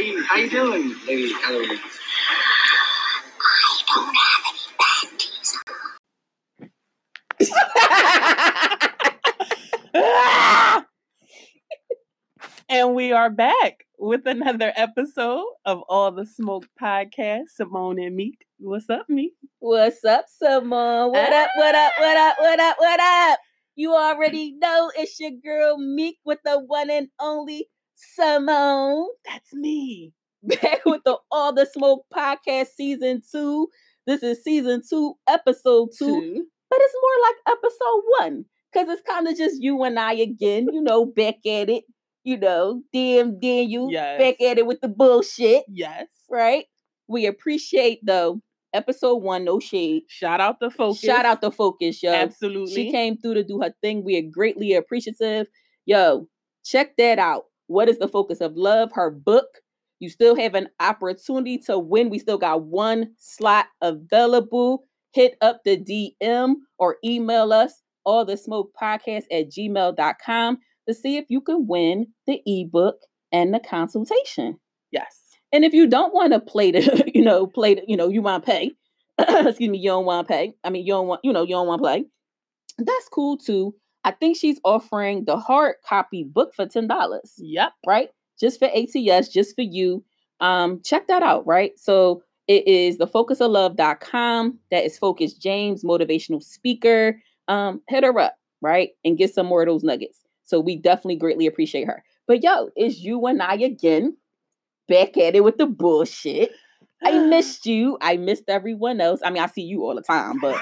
you how you doing, Lady Eloise? and we are back with another episode of All the Smoke Podcast. Samone and Meet. What's up, Meet? What's up, Samone? What up, what up, what up, what up, what up? You already know it's your girl Meet with the one and only Samone. That's me. Back with the All the Smoke Podcast Season 2. This is Season 2, Episode 2. Two. But it's more like Episode 1. Because it's kind of just you and I again, you know, back at it. You know, damn Daniel, Yes. back at it with the bullshit, Yes. right? We appreciate, though, Episode 1, no shade. Shout out the focus. Shout out to Focus, yo. Absolutely. She came through to do her thing. We are greatly appreciative. Yo, check that out. What is the focus of love? Her book. You still have an opportunity to win. We still got one slot available. Hit up the DM or email us all the smoke podcast at gmail.com to see if you can win the ebook and the consultation. Yes. And if you don't want to play the, you know, play the, you know, you want to pay. excuse me, you don't want to pay. I mean, you don't want, you know, you don't want to play. That's cool too. I think she's offering the hard copy book for ten dollars, Yep. right? Just for ATS, just for you. Um, check that out, right? So it is the focusoflove.com. That is Focus James, motivational speaker. Um, hit her up, right? And get some more of those nuggets. So we definitely greatly appreciate her. But yo, it's you and I again, back at it with the bullshit. I missed you. I missed everyone else. I mean, I see you all the time, but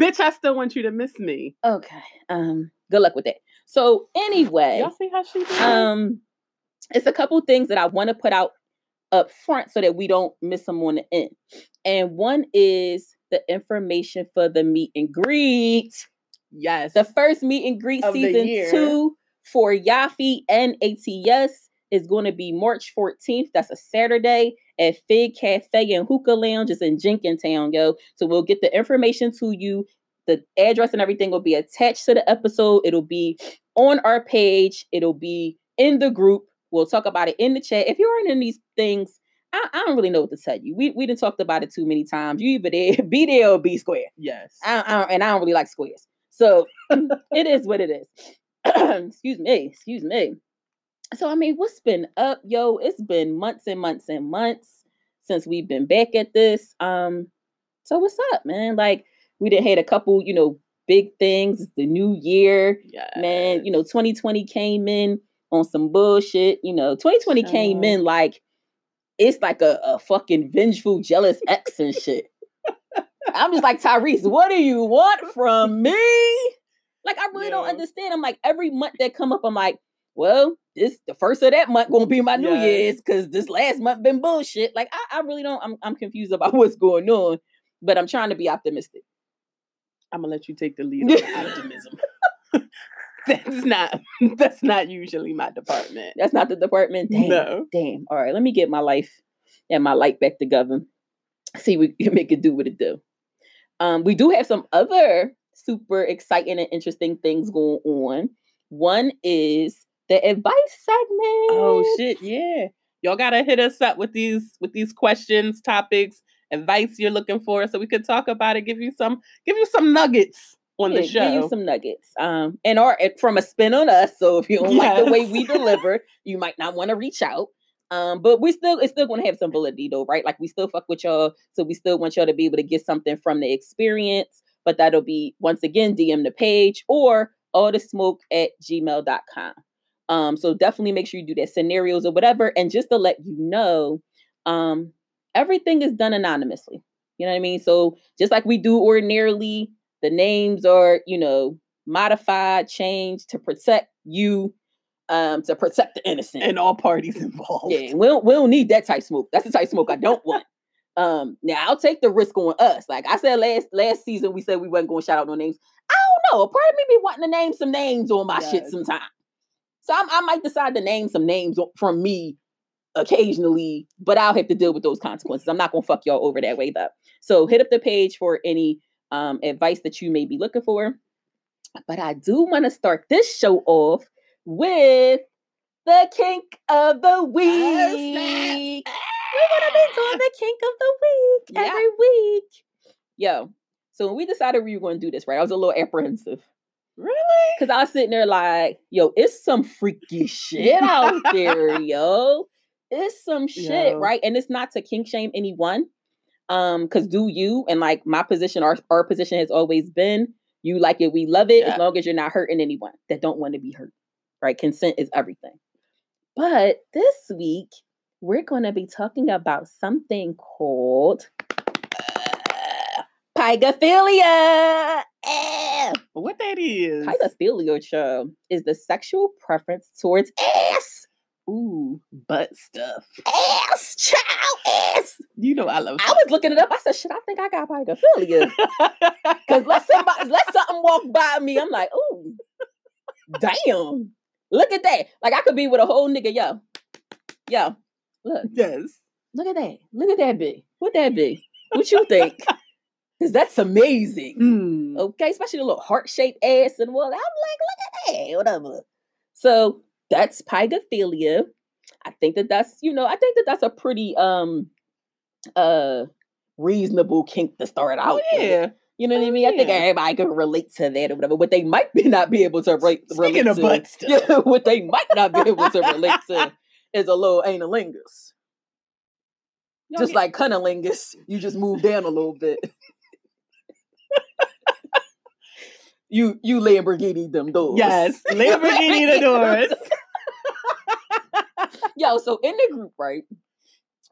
Bitch, I still want you to miss me. okay. Um, good luck with that. So anyway, Y'all see how she did? um, it's a couple things that I want to put out up front so that we don't miss them on the end. And one is the information for the meet and greet. yes. The first meet and greet Of season two for Yafi and ATS is going to be March 14th. That's a Saturday at Fig Cafe and Hookah Lounge. It's in Jenkintown, yo. So we'll get the information to you. The address and everything will be attached to the episode. It'll be on our page. It'll be in the group. We'll talk about it in the chat. If you aren't in these things, I, I don't really know what to tell you. We we didn't talked about it too many times. You either there, be there or be square. yes. I, I don't- and I don't really like squares. So it is what it is. excuse me. Excuse me. So I mean, what's been up, yo? It's been months and months and months since we've been back at this. Um, so what's up, man? Like we did had a couple, you know, big things. It's the new year, yes. man. You know, 2020 came in on some bullshit. You know, 2020 came Child. in like it's like a, a fucking vengeful, jealous ex and shit. I'm just like Tyrese. What do you want from me? Like I really don't understand. I'm like every month that come up, I'm like, well, this the first of that month gonna be my New Yes. Year's because this last month been bullshit. Like I, I really don't. I'm I'm confused about what's going on, but I'm trying to be optimistic. I'm gonna let you take the lead on optimism. that's not that's not usually my department. That's not the department. Damn, No. damn. All right, let me get my life and my light back together. See, we can make it do what it do. Um, we do have some other super exciting and interesting things going on. One is the advice segment. Oh shit, yeah. Y'all gotta hit us up with these with these questions, topics, advice you're looking for, so we could talk about it, give you some give you some nuggets on the show. Give you some nuggets. Um, and or from a spin on us. So if you don't like the way we Yes. deliver, you might not want to reach out. Um, but we still it's still gonna have some validity though, right? Like we still fuck with y'all, so we still want y'all to be able to get something from the experience. But that'll be once again DM the page or all the smoke at gmail.com. Um, so definitely make sure you do that scenarios or whatever. And just to let you know, um, everything is done anonymously. You know what I mean? So just like we do ordinarily, the names are, you know, modified, changed to protect you, um, to protect the innocent. and all parties involved. yeah, we don't, we don't need that type smoke. That's the type smoke I don't want. Um, now I'll take the risk on us. Like I said last last season, we said we wasn't going to shout out no names. I don't know. A part of me be wanting to name some names on my shit Yes. Sometime. So I'm, I might decide to name some names from me occasionally, but I'll have to deal with those consequences. I'm not gonna fuck y'all over that way though. So hit up the page for any um, advice that you may be looking for. But I do want to start this show off with the kink of the Oh, week. We're gonna be doing the kink of the week Yeah. every week. Yo, so when we decided we were going to do this, right? I was a little apprehensive Really? because I was sitting there like, yo, it's some freaky shit out there, yo. It's some shit, Yo. right? And it's not to kink shame anyone. Um, because do you and like my position, our our position has always been you like it, we love it, Yeah. as long as you're not hurting anyone that don't want to be hurt. Right? Consent is everything. But this week, we're going to be talking about something called uh, pygophilia. Eh. What that is? Pygophilia, child, is the sexual preference towards ass. Ooh, butt stuff. Ass, child, ass. You know I love. I was looking it up. I said, shit, I think I got pygophilia. Because let somebody, let something walk by me. I'm like, ooh, damn. Look at that. Like I could be with a whole nigga, yo. Yo, look, yes. look at that. Look at that big. What that be? What you think? Because that's amazing. Mm. Okay, especially the little heart shaped ass and well, I'm like, look at that, whatever. So that's pygophilia. I think that that's you know I think that that's a pretty um uh reasonable kink to start out. Oh with. yeah. you know what I Oh, mean. I think yeah. everybody can relate to that or whatever, but they might be not be able to relate. relate of to, butt stuff. yeah, what they might not be able to relate to is a little analingus. Just yeah. like cunnilingus, you just move down a little bit. You you Lamborghini them doors. Yes, Lamborghini the doors. Yo, so in the group, right,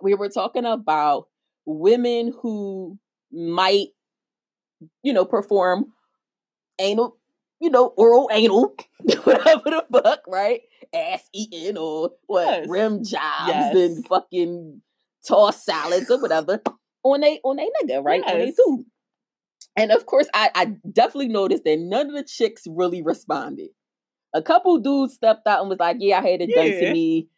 we were talking about women who might, you know, perform anal, you know, oral anal, whatever the fuck, right? Ass eating or what Yes. rim jobs Yes. and fucking tossed salads or whatever on they on they nigga, right? On they Yes. dude. And of course, I, I definitely noticed that none of the chicks really responded. A couple dudes stepped out and was like, "Yeah, I had it done Yeah. to me.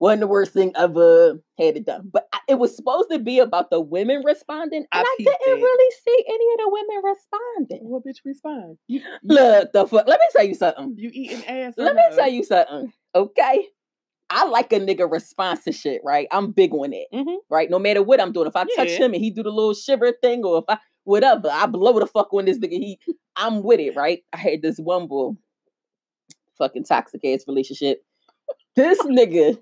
Wasn't the worst thing ever. Had it done." But I- it was supposed to be about the women responding, and I I, didn't it. really see any of the women responding. What bitch respond? Look, the fuck. Let me tell you something. you eating ass? Let me no? tell you something. Okay. I like a nigga response to shit, right? I'm big on it, Mhm. right? No matter what I'm doing. If I touch him and he do the little shiver thing, or if I whatever, I blow the fuck on this nigga. He, I'm with it, right? I had this one bull, fucking toxic ass relationship. This nigga,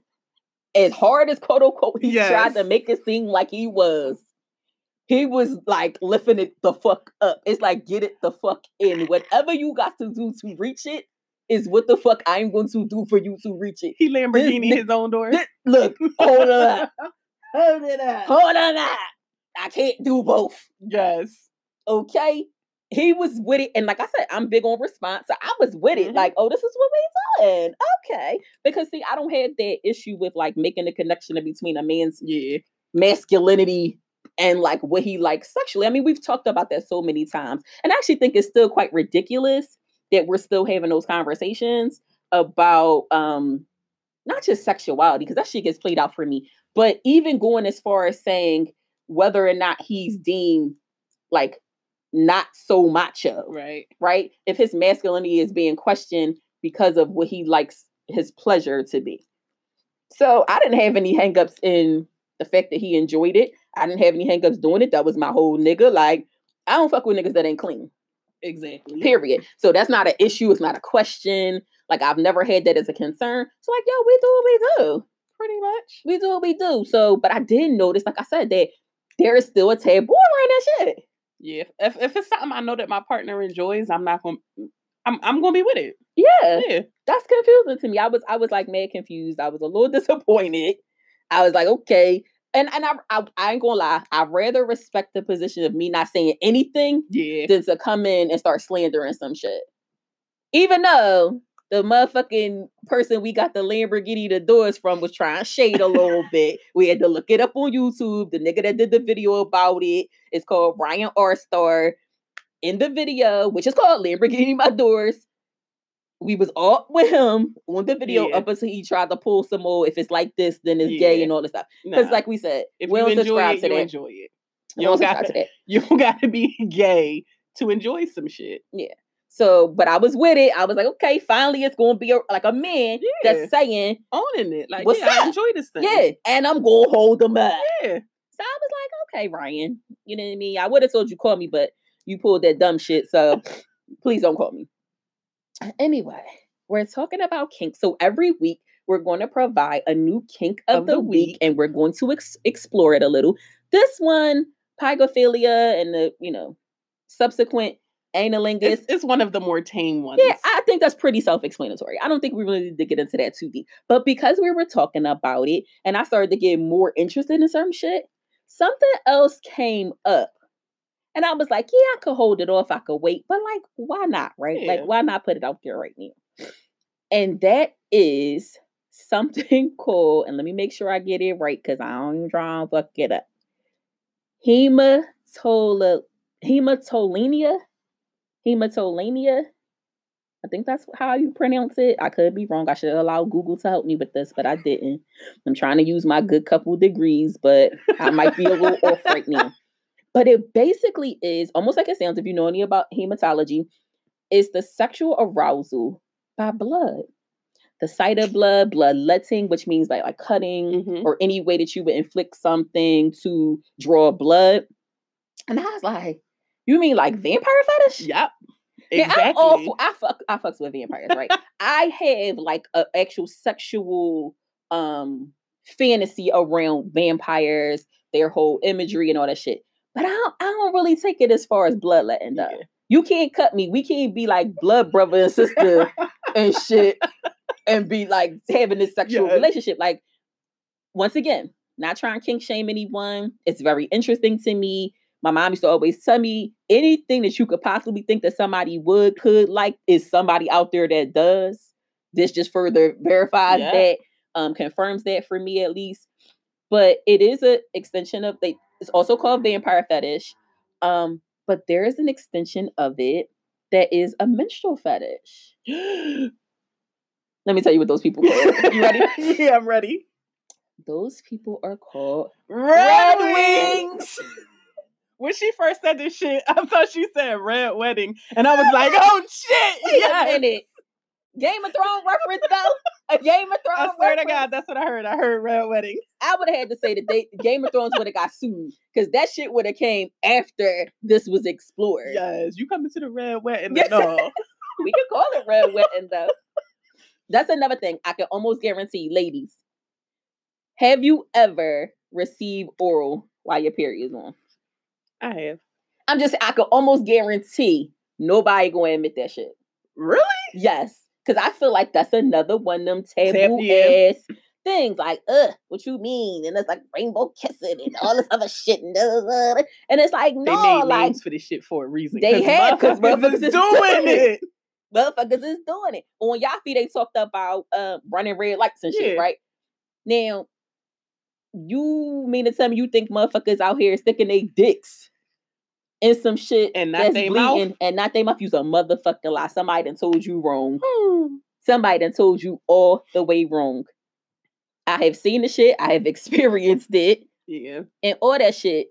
as hard as quote unquote he tried to make it seem like he was, he was like lifting it the fuck up. It's like get it the fuck in. Whatever you got to do to reach it is what the fuck I'm going to do for you to reach it. He Lamborghini ni- his own door. Thi- Look, hold on, Hold it up. hold on. I can't do both. Yes. Okay. He was with it, and like I said, I'm big on response. So I was with it, Mhm. like, oh, this is what we doing. Okay. Because see, I don't have that issue with like making the connection between a man's Yeah. masculinity and like what he likes sexually. I mean, we've talked about that so many times. And I actually think it's still quite ridiculous that we're still having those conversations about um not just sexuality, because that shit gets played out for me, but even going as far as saying whether or not he's deemed like not so macho, Right. right? If his masculinity is being questioned because of what he likes his pleasure to be. So I didn't have any hangups in the fact that he enjoyed it. I didn't have any hangups doing it. That was my whole nigga. Like, I don't fuck with niggas that ain't clean. Exactly. Period. So that's not an issue. It's not a question. Like I've never had that as a concern. So like, yo, we do what we do. Pretty much. We do what we do. So, but I did notice, like I said, that there is still a taboo around that shit. Yeah. If if it's something I know that my partner enjoys, I'm not gonna. Mm, I'm I'm gonna be with it. Yeah. Yeah. that's confusing to me. I was I was like mad confused. I was a little disappointed. I was like, okay. And and I, I I ain't gonna lie, I rather respect the position of me not saying anything Yeah. than to come in and start slandering some shit. Even though the motherfucking person we got the Lamborghini the doors from was trying to shade a little bit. We had to look it up on YouTube. The nigga that did the video about it is called Ryan R. Star. In the video, which is called Lamborghini My Doors, we was all with him on the video Yeah. up until he tried to pull some more. If it's like this, then it's gay and all this stuff. Because, Nah. like we said, if we you don't enjoy subscribe it, to you that. enjoy it. You don't don't subscribe got to that. You don't got to be gay to enjoy some shit. So, but I was with it. I was like, okay, finally, it's gonna be a, like a man Yeah. that's saying, Owning it. Like, What's yeah, I enjoy this thing. yeah, and I'm gonna hold them up. Yeah. So I was like, okay, Ryan, you know what I mean? I would have told you call me, but you pulled that dumb shit. So please don't call me. Anyway, we're talking about kink. So every week we're going to provide a new kink of, Of the, the week, week. and we're going to ex- explore it a little. This one, pygophilia and the, you know, subsequent analingus. It's, it's one of the more tame ones. Yeah, I think that's pretty self-explanatory. I don't think we really need to get into that too deep. But because we were talking about it and I started to get more interested in some shit, something else came up. And I was like, yeah, I could hold it off. I could wait. But like, why not? Right? Yeah. Like, why not put it out there right now? And that is something called, and let me make sure I get it right because I don't even try and fuck it up. Hematola, hematolenia hematolenia. I think that's how you pronounce it. I could be wrong. I should allow Google to help me with this, but I didn't. I'm trying to use my good couple degrees, but I might be a little off right now. But it basically is almost like it sounds if you know any about hematology, is the sexual arousal by blood. The sight of blood, bloodletting, which means like, like cutting Mhm. or any way that you would inflict something to draw blood. And I was like, you mean like vampire fetish? Yep. Yeah, Exactly. I'm I fuck I fucks with vampires, right? I have like a actual sexual um fantasy around vampires, their whole imagery and all that shit. But I don't, I don't really take it as far as bloodletting though. Yeah. You can't cut me. We can't be like blood brother and sister and shit and be like having this sexual relationship. Like, once again, not trying to kink shame anyone. It's very interesting to me. My mom used to always tell me anything that you could possibly think that somebody would, could like, is somebody out there that does. This just further verifies Yeah. that, um, confirms that for me at least. But it is an extension of they. It's also called vampire fetish. Um, but there is an extension of it that is a menstrual fetish. Let me tell you what those people call. You ready? yeah, I'm ready. Those people are called Red, Red Wings. When she first said this shit, I thought she said Red Wedding. And I was like, oh shit. Wait yes. a minute. Game of Thrones reference though? A Game of Thrones. I swear to? God, that's what I heard. I heard Red Wedding. I would have had to say that they Game of Thrones would have got sued because that shit would have came after this was explored. Yes, you coming to the Red Wedding. Yes. No. We can call it red wedding though. That's another thing I can almost guarantee, ladies. Have you ever received oral while your period is on? I have. I'm just I could almost guarantee nobody gonna admit that shit. Really? Yes. Cause I feel like that's another one of them taboo yeah. ass things. Like, ugh, what you mean? And it's like rainbow kissing and all this other shit. And, and it's like, They no, made like names for this shit for a reason. They have, 'cause motherfuckers is doing doing it. it. motherfuckers is doing it. On Yafi, they talked about uh, running red lights and shit, right? Now, you mean to tell me you think motherfuckers out here sticking their dicks in some shit And not they mouth? bleeding and not they mouth? You's a motherfucking lie. Somebody done told you wrong. Hmm. Somebody done told you all the way wrong. I have seen the shit. I have experienced it Yeah. and all that shit.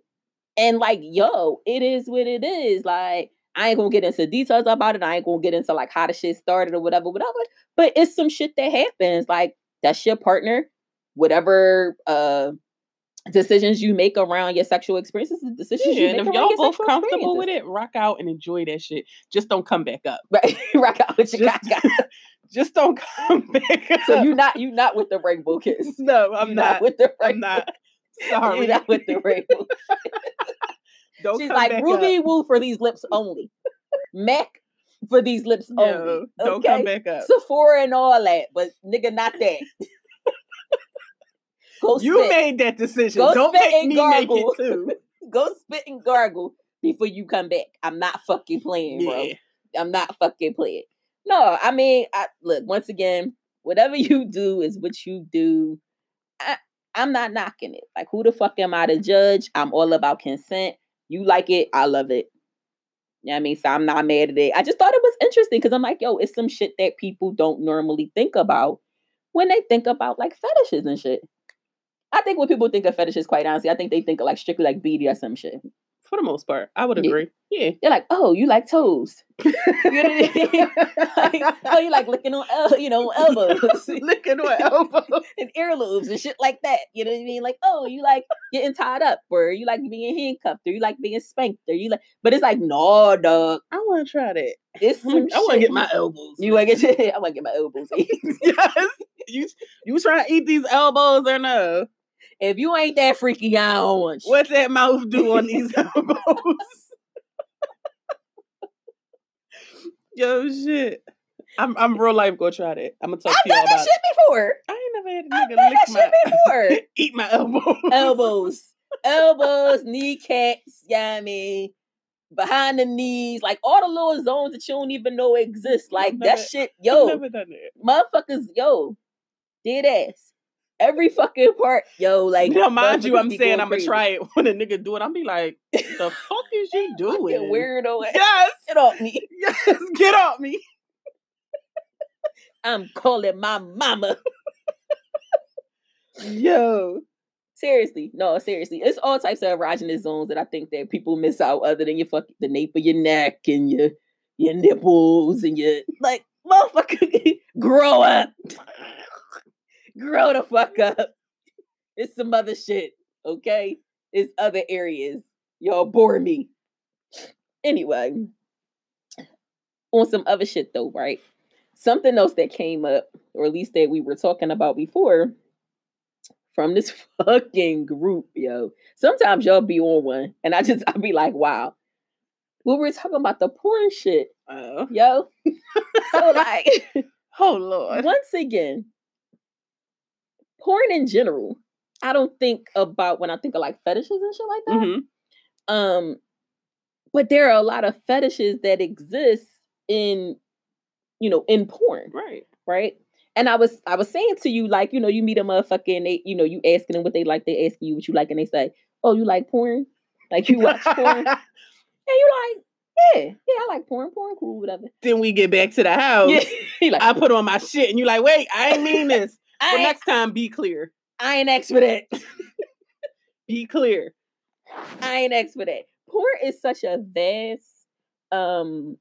And like, yo, it is what it is. Like, I ain't gonna get into details about it. I ain't gonna get into like how the shit started or whatever, whatever. But it's some shit that happens. Like, that's your partner. Whatever uh decisions you make around your sexual experiences, the decisions Yeah, you and make if y'all both comfortable with it, rock out and enjoy that shit. Just don't come back up. Right, rock out with your Just-. Just don't come back up. So you not you not with the rainbow kiss. no, I'm You not. with the rainbow. I'm not. Sorry. You're not with the rainbow. Don't She's like Ruby up. Woo for these lips only. Mac for these lips No, only. don't okay? come back up. Sephora and all that, but nigga, not that. Go You spit. made that decision. Go don't make me gargle. make it too. Go spit and gargle before you come back. I'm not fucking playing, bro. Yeah. I'm not fucking playing. No, I mean, I look once again. Whatever you do is what you do. I, I'm not knocking it. Like, who the fuck am I to judge? I'm all about consent. You like it, I love it. You know what I mean? So I'm not mad at it. I just thought it was interesting because I'm like, yo, it's some shit that people don't normally think about when they think about like fetishes and shit. I think when people think of fetishes, quite honestly, I think they think of like strictly like BDSM shit. For the most part, I would agree. Yeah. They're like, oh, you like toes. You know what I mean? like, oh, you like licking on, el- you know, elbows Licking on elbows. and earlobes and shit like that. You know what I mean? Like, oh, you like getting tied up, or you like being handcuffed, or you like being spanked, or you like. But it's like, no, dog. I want to try that. It's I want to get my elbows. You want to get? your, I want to get my elbows. yes. You you trying to eat these elbows or no? if you ain't that freaky, I don't want you. What's that mouth do on these elbows? Yo, shit. I'm I'm real life gonna try that. I'm gonna talk I've to y'all done that about it. shit before. I ain't never had a I've nigga done lick that my shit before. eat my elbows. elbows, elbows, kneecaps, yeah, I mean, behind the knees, like all the little zones that you don't even know exist. Like that never- shit, I've yo, that. motherfuckers, yo, dead ass. Every fucking part, yo, like now, mind you, I'm saying I'm gonna try it when a nigga do it. I'm be like, the fuck is you doing? weirdo. ass. Yes, Get off me. yes, get off me. I'm calling my mama. Yo, Seriously, no, seriously. It's all types of erogenous zones that I think that people miss out other than your fuck the nape of your neck and your your nipples and your like motherfucker grow up. grow the fuck up. It's some other shit, okay? It's other areas. Y'all bore me. Anyway, on some other shit though, right? Something else that came up, or at least that we were talking about before, from this fucking group, yo. Sometimes y'all be on one, and I just I be like, wow. We were talking about the porn shit, oh, yo. so like, oh lord. once again, porn in general, I don't think about when I think of like fetishes and shit like that. Mhm. Um, but there are a lot of fetishes that exist in, you know, in porn, Right. right? And I was I was saying to you, like, you know, you meet a motherfucker and they, you know, you asking them what they like, they asking you what you like, and they say, Oh, you like porn? Like you watch porn? and you like, Yeah, yeah, I like porn, porn, cool, whatever. then we get back to the house. Yeah. like, I put on my shit, and you like, wait, I ain't mean this. Well, next time, be clear. I ain't asked for that. Be clear. I ain't asked for that. Porn is such a vast, um,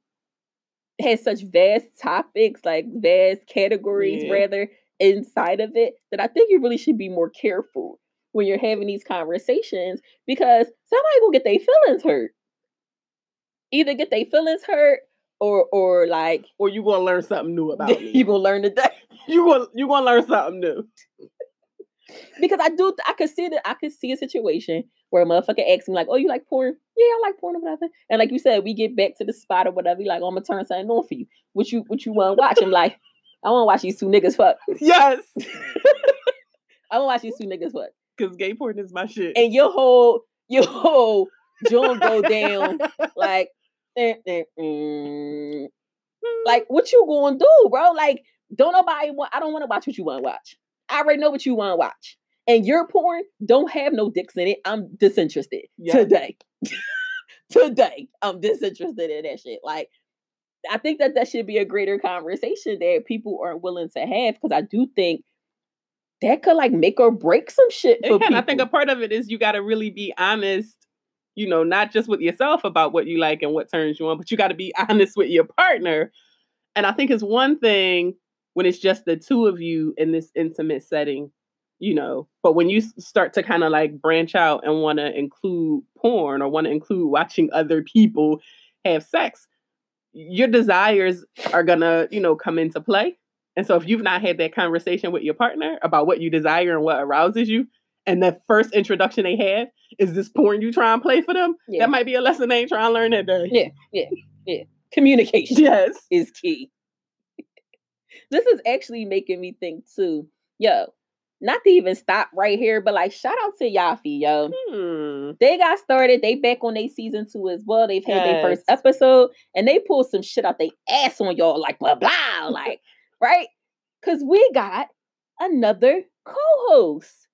has such vast topics, like vast categories, Yeah. rather inside of it that I think you really should be more careful when you're having these conversations because somebody will get their feelings hurt. Either get their feelings hurt or or like Or you gonna learn something new about me. you gonna learn today. you gonna you gonna learn something new. because I do I could see that I could see a situation where a motherfucker asks me like, "Oh, you like porn? Yeah, I like porn or whatever." And like you said, we get back to the spot or whatever. You like, oh, "I'm gonna turn something on for you." What you what you want to watch? I'm like, I want to watch these two niggas fuck. Yes, I want to watch these two niggas fuck. because gay porn is my shit. And your whole your whole joint go down like, eh, eh, mm. like what you gonna do, bro? Like, don't nobody want. I don't want to watch what you want to watch. I already know what you want to watch. And your porn don't have no dicks in it. I'm disinterested today. today, I'm disinterested in that shit. Like, I think that that should be a greater conversation that people aren't willing to have because I do think that could like make or break some shit It for can. I think a part of it is you got to really be honest. You know, not just with yourself about what you like and what turns you on, but you got to be honest with your partner. And I think it's one thing when it's just the two of you in this intimate setting, you know. But when you start to kind of like branch out and want to include porn or want to include watching other people have sex, your desires are gonna, you know, come into play. And so if you've not had that conversation with your partner about what you desire and what arouses you, and the first introduction they have is this porn you try and play for them, Yeah. that might be a lesson they ain't trying to learn that day. Yeah. Yeah, yeah. Communication. Yes. is key. this is actually making me think too. Yo, not to even stop right here, but like shout out to Yafi, yo. Hmm. They got started. They back on their season two as well. They've had their first episode and they pulled some shit out they ass on y'all, like blah blah, like right? Cause we got another co-host.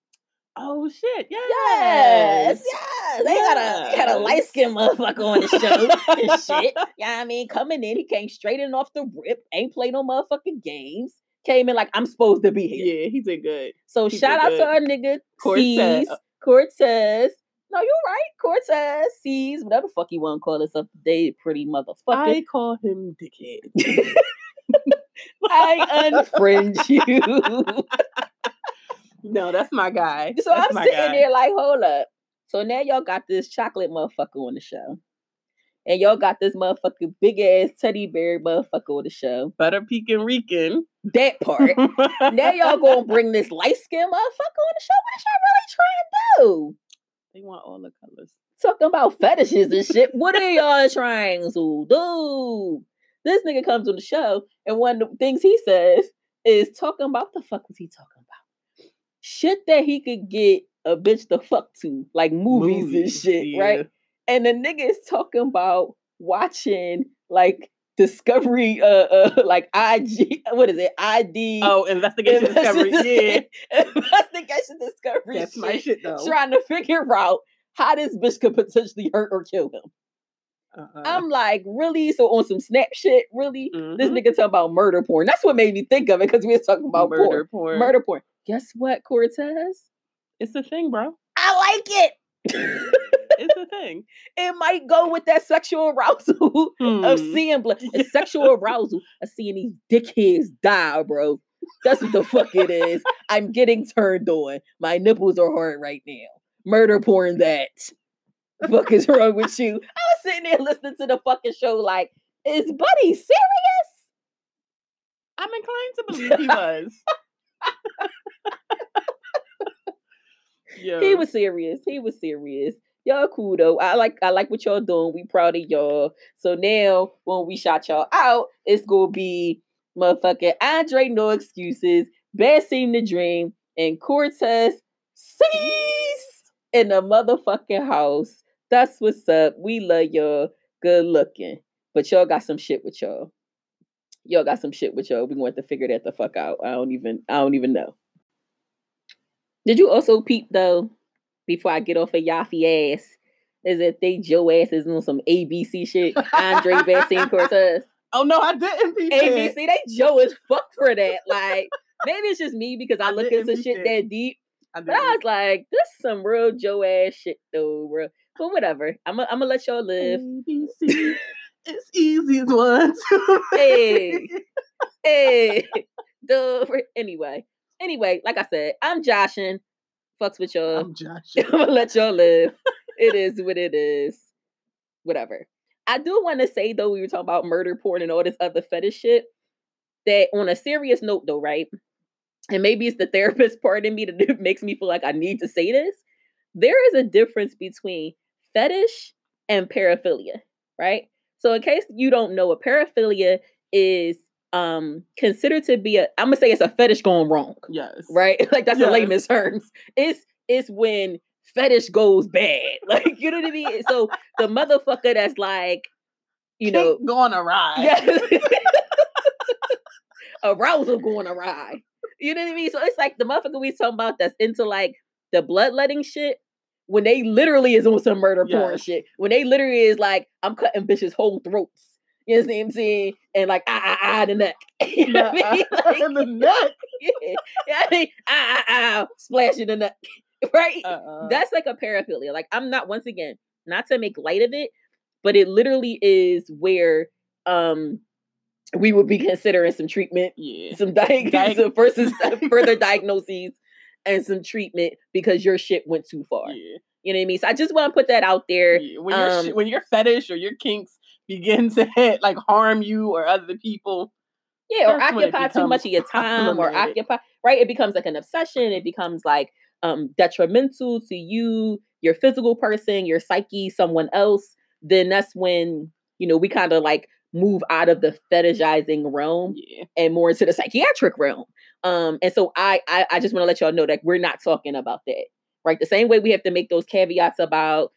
Oh shit! Yes. Yes, yes. They got a got a light skinned motherfucker on the show and shit. Yeah, I mean, coming in, he came straight in off the rip, ain't played no motherfucking games. Came in like I'm supposed to be here. Yeah, he did good. So he shout out to our nigga Cortez. Cortez, No, you're right. Cortez sees whatever fuck you want to call us up today, pretty motherfucker. I call him dickhead. I unfriend you. no, that's my guy. So That's I'm sitting guy. there like, hold up. So now y'all got this chocolate motherfucker on the show. And y'all got this motherfucker big ass teddy bear motherfucker on the show. Butter pecan Rican. That part. now y'all gonna bring this light skinned motherfucker on the show? What y'all really trying to do? They want all the colors. Talking about fetishes and shit. What are y'all trying to do? This nigga comes on the show, and one of the things he says is talking about the fuck was he talking about? Shit that he could get a bitch to fuck to, like movies, and shit, yeah. right? And the nigga is talking about watching like Discovery, uh, uh, like IG, what is it? ID. Oh, investigation discovery. Yeah, investigation discovery. that's my shit though. Trying to figure out how this bitch could potentially hurt or kill him. Uh-uh. I'm like, really? So on some snap shit, really? This Mhm. nigga talking about murder porn. That's what made me think of it because we were talking about murder porn. porn. Murder porn. Guess what, Cortez? It's a thing, bro. I like it. It's a thing. it might go with that sexual arousal of Hmm. seeing blood. It's sexual arousal of seeing these dickheads die, bro. That's what the fuck it is. I'm getting turned on. My nipples are hard right now. Murder porn that. fuck is wrong with you? I was sitting there listening to the fucking show like, is Buddy serious? I'm inclined to believe he was. yeah. He was serious. He was serious. Y'all cool though. I like I like what y'all doing. We proud of y'all. So now when we shot y'all out, it's gonna be motherfucking Andre No Excuses, Bad Seem to Dream, and Cortez Cease in the motherfucking house. That's what's up. We love y'all. Good looking. But y'all got some shit with y'all. Y'all got some shit with y'all. We going to figure that the fuck out. I don't even I don't even know. Did you also peep though, before I get off of Yafi ass, is that they Joe ass is on some ABC shit? Andre Vaccine Cortez. oh no, I didn't peep. ABC, they Joe is fucked for that. Like, maybe it's just me because I, I look into shit it. that deep. I But I was like, this is some real Joe ass shit though, bro. But whatever. I'm gonna I'm let y'all live. ABC. it's easy as one, Hey. hey. Duh. Anyway. Anyway, like I said, I'm joshing. Fucks with y'all. I'm joshing. I'm gonna let y'all live. It is what it is. Whatever. I do want to say though, we were talking about murder porn and all this other fetish shit. That on a serious note, though, right? And maybe it's the therapist part in me that makes me feel like I need to say this. There is a difference between fetish and paraphilia, right? So, in case you don't know, a paraphilia is um considered to be a I'm gonna say it's a fetish going wrong Yes. right? Like that's the Yes. layman's terms. It's it's when fetish goes bad. Like you know what I mean? So the motherfucker that's like, you know, going awry. yeah, arousal going awry. You know what I mean? So it's like the motherfucker we talking about that's into like the bloodletting shit. When they literally is on some murder porn shit. When they literally is like, I'm cutting bitches' whole throats. You know what I'm saying? And like ah ah ah the neck. You know what I mean? Like, in the neck. yeah. I mean, ah, ah, ah, splash in the nut, right? Uh-uh. That's like a paraphilia. Like, I'm not, once again, not to make light of it, but it literally is where um we would be considering some treatment, yeah. some diagnosis, Diag- versus further diagnoses and some treatment because your shit went too far. Yeah. You know what I mean? So I just want to put that out there. Yeah, When your Um, shi- when your fetish or your kinks begin to hit, like harm you or other people, Yeah, or That's when it occupy too much of your time, or occupy right. It becomes like an obsession. It becomes like um detrimental to you, your physical person, your psyche, someone else. Then that's when you know we kind of like move out of the fetishizing realm yeah, and more into the psychiatric realm. Um, and so I I, I just want to let y'all know that we're not talking about that. Right. The same way we have to make those caveats about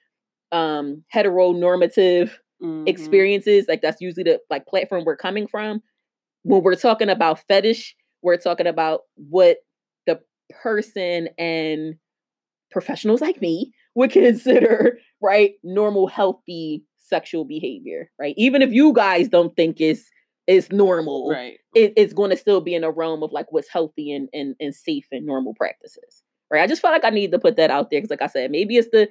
um heteronormative Mhm. experiences like that's usually the like platform we're coming from when we're talking about fetish we're talking about what the person and professionals like me would consider right normal healthy sexual behavior right even if you guys don't think it's it's normal right. it, it's going to still be in a realm of like what's healthy and, and and safe and normal practices right i just felt like i need to put that out there because like i said maybe it's the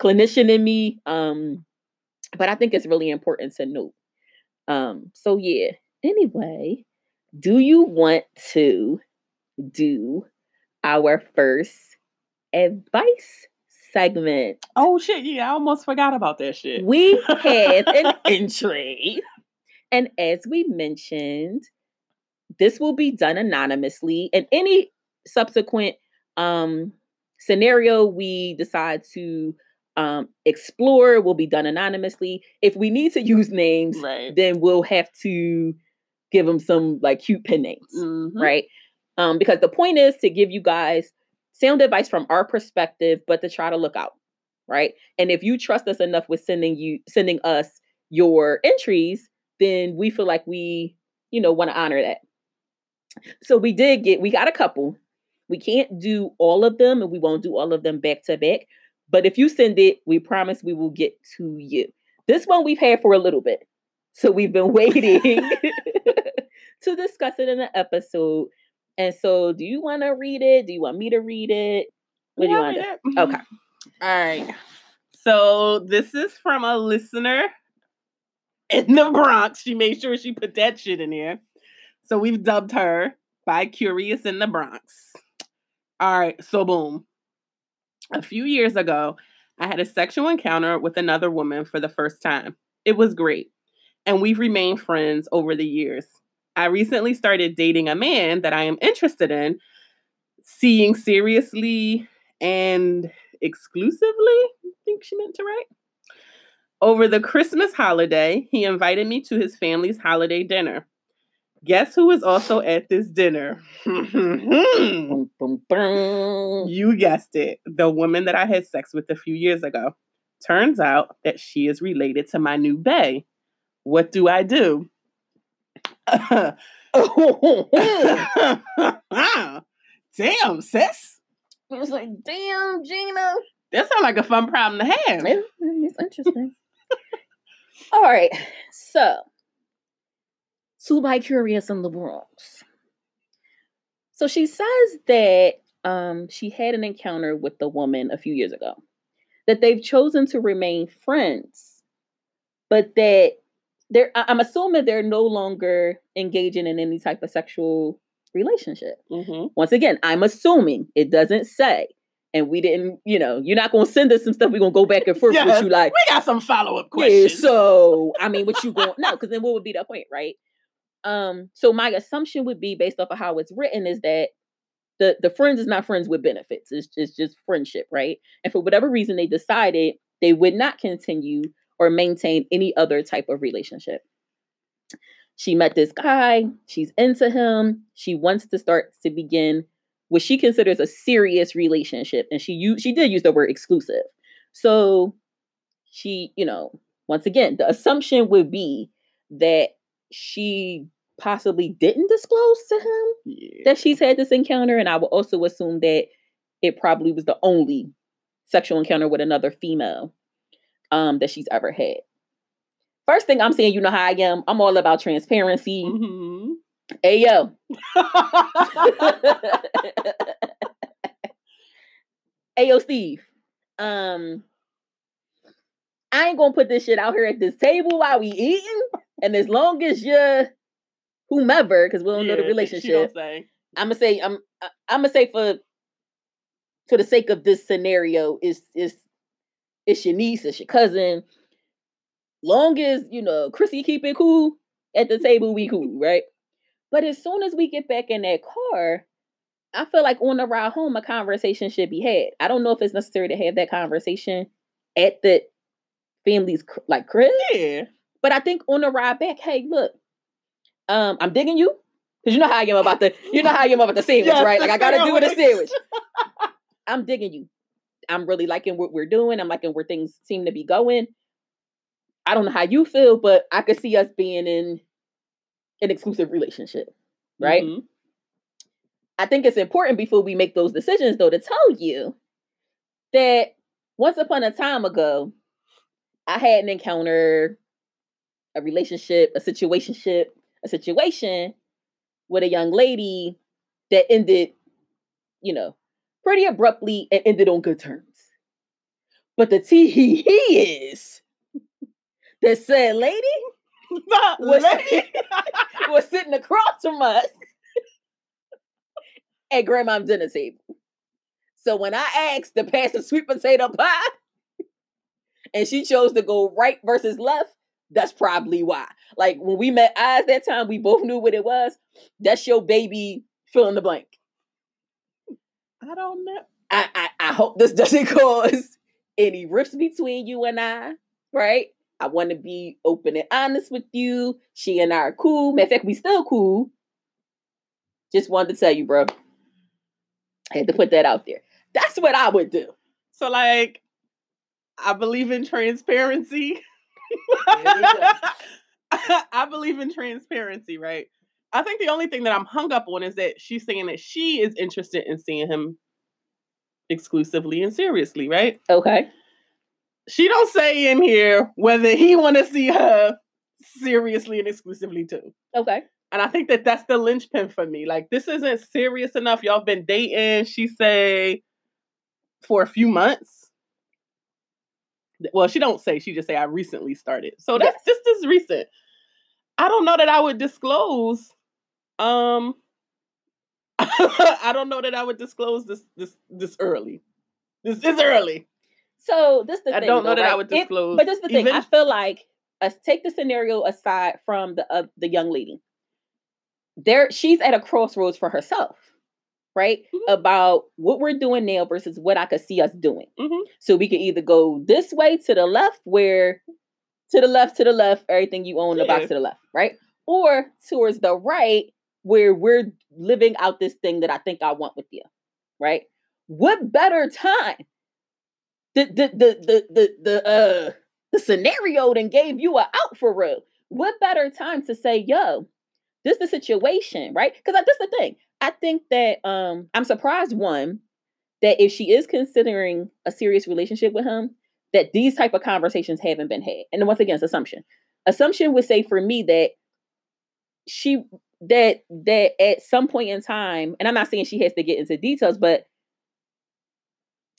clinician in me. Um, but I think it's really important to note. Um, so yeah. Anyway, do you want to do our first advice segment? Oh shit! Yeah, I almost forgot about that shit. We have an entry. And as we mentioned, this will be done anonymously, and any subsequent um, scenario we decide to um, explore will be done anonymously. If we need to use names, Right. then we'll have to give them some like cute pen names, Mhm. right? Um, because the point is to give you guys sound advice from our perspective, but to try to look out, right? And if you trust us enough with sending you sending us your entries, then we feel like we, you know, want to honor that. So we did get we got a couple. We can't do all of them and we won't do all of them back to back. But if you send it, we promise we will get to you. This one we've had for a little bit. So we've been waiting to discuss it in an episode. And so do you want to read it? Do you want me to read it? What do you want to do? Okay. Mm-hmm. All right. So this is from a listener in the Bronx. She made sure she put that shit in here. So we've dubbed her by Curious in the Bronx. All right. So boom. A few years ago, I had a sexual encounter with another woman for the first time. It was great. And we've remained friends over the years. I recently started dating a man that I am interested in, seeing seriously and exclusively, I think she meant to write. Over the Christmas holiday, he invited me to his family's holiday dinner. Guess who was also at this dinner? You guessed it, the woman that I had sex with a few years ago. Turns out that she is related to my new bae. What do I do? Damn, sis. I was like, damn, Gina. That sounds like a fun problem to have. It's interesting. All right. So, two by curious in the Bronx. So she says that um, she had an encounter with the woman a few years ago, that they've chosen to remain friends, but that they're, I'm assuming they're no longer engaging in any type of sexual relationship. Mm-hmm. Once again, I'm assuming it doesn't say. And we didn't, you know, you're not gonna send us some stuff. We're gonna go back and forth Yes, with you like, We got some follow up yeah, questions. so I mean, what you going no? Because then what would be the point, right? Um, so my assumption would be based off of how it's written is that the the friends is not friends with benefits. It's just just friendship, right? And for whatever reason, they decided they would not continue or maintain any other type of relationship. She met this guy. She's into him. She wants to start to begin what she considers a serious relationship, and she used she did use the word exclusive. So she, you know, once again, the assumption would be that she possibly didn't disclose to him Yeah. that she's had this encounter, and I will also assume that it probably was the only sexual encounter with another female um, that she's ever had. First thing I'm saying, you know how I am. I'm all about transparency. Mhm. Hey yo. hey yo, Steve. Um, I ain't gonna put this shit out here at this table while we eating. And as long as you're whomever, because we don't know the Yeah, she- she relationship. I'm gonna say I'm I'm gonna say for for the sake of this scenario, is is it's your niece, it's your cousin. Long as you know Chrissy keep it cool at the table, we cool, right? But as soon as we get back in that car, I feel like on the ride home, a conversation should be had. I don't know if it's necessary to have that conversation at the family's like crib, Yeah. but I think on the ride back, hey, look, um, I'm digging you. Cause you know how I am about the, you know how I am about the sandwich, Yes, right? Like I gotta do with a sandwich. sandwich. I'm digging you. I'm really liking what we're doing. I'm liking where things seem to be going. I don't know how you feel, but I could see us being in an exclusive relationship, right? Mhm. I think it's important before we make those decisions, though, to tell you that once upon a time ago, I had an encounter, a relationship, a situationship, a situation with a young lady that ended, you know, pretty abruptly and ended on good terms. But the T he he is that said lady was, was sitting across from us at grandma's dinner table. So when I asked to pass the sweet potato pie, and she chose to go right versus left, that's probably why. Like when we met eyes that time, we both knew what it was. That's your baby fill in the blank. I don't know. I, I, I hope this doesn't cause any rifts between you and I, right? I want to be open and honest with you. She and I are cool. Matter of fact, we still cool. Just wanted to tell you, bro. I had to put that out there. That's what I would do. So like I believe in transparency. I believe in transparency, right? I think the only thing that I'm hung up on is that she's saying that she is interested in seeing him exclusively and seriously, right? Okay. She don't say in here whether he want to see her seriously and exclusively too. Okay. And I think that that's the linchpin for me. Like this isn't serious enough. Y'all been dating. She say for a few months. Well, she don't say. She just say I recently started. So that's Yes. just as recent. I don't know that I would disclose. Um, I don't know that I would disclose this this this early. This is early. So this the I thing. don't know though, that I right? would It- disclose but this is the thing. I feel like us take the scenario aside from the uh, the young lady. There, she's at a crossroads for herself, right? Mhm. About what we're doing now versus what I could see us doing. Mhm. So we can either go this way to the left, where to the left, to the left, everything you own, the box to the left, right? Or towards the right, where we're living out this thing that I think I want with you, right? What better time? The the the the the the uh the scenario then gave you a out for real. What better time to say, yo, this the situation, right? Because this the thing. I think that um I'm surprised one that if she is considering a serious relationship with him, that these type of conversations haven't been had. And once again, it's assumption. Assumption would say for me that she that that at some point in time, and I'm not saying she has to get into details, but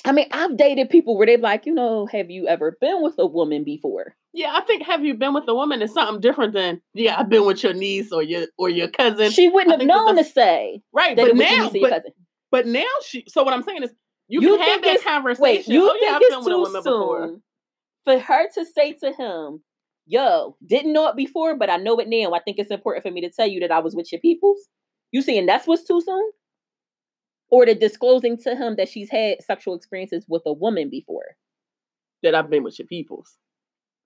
I mean, I've dated people where they're like, you know, have you ever been with a woman before? Yeah, I think have you been with a woman is something different than yeah, I've been with your niece or your or your cousin. She wouldn't have known to say right, that but it was your now niece or your but, cousin. but now she so what I'm saying is you, You can have that conversation. Wait, you oh, think I've it's been with a too soon before. for her to say to him, "Yo, didn't know it before, but I know it now. I think it's important for me to tell you that I was with your peoples." You saying that's what's too soon, or the disclosing to him that she's had sexual experiences with a woman before? That I've been with your peoples.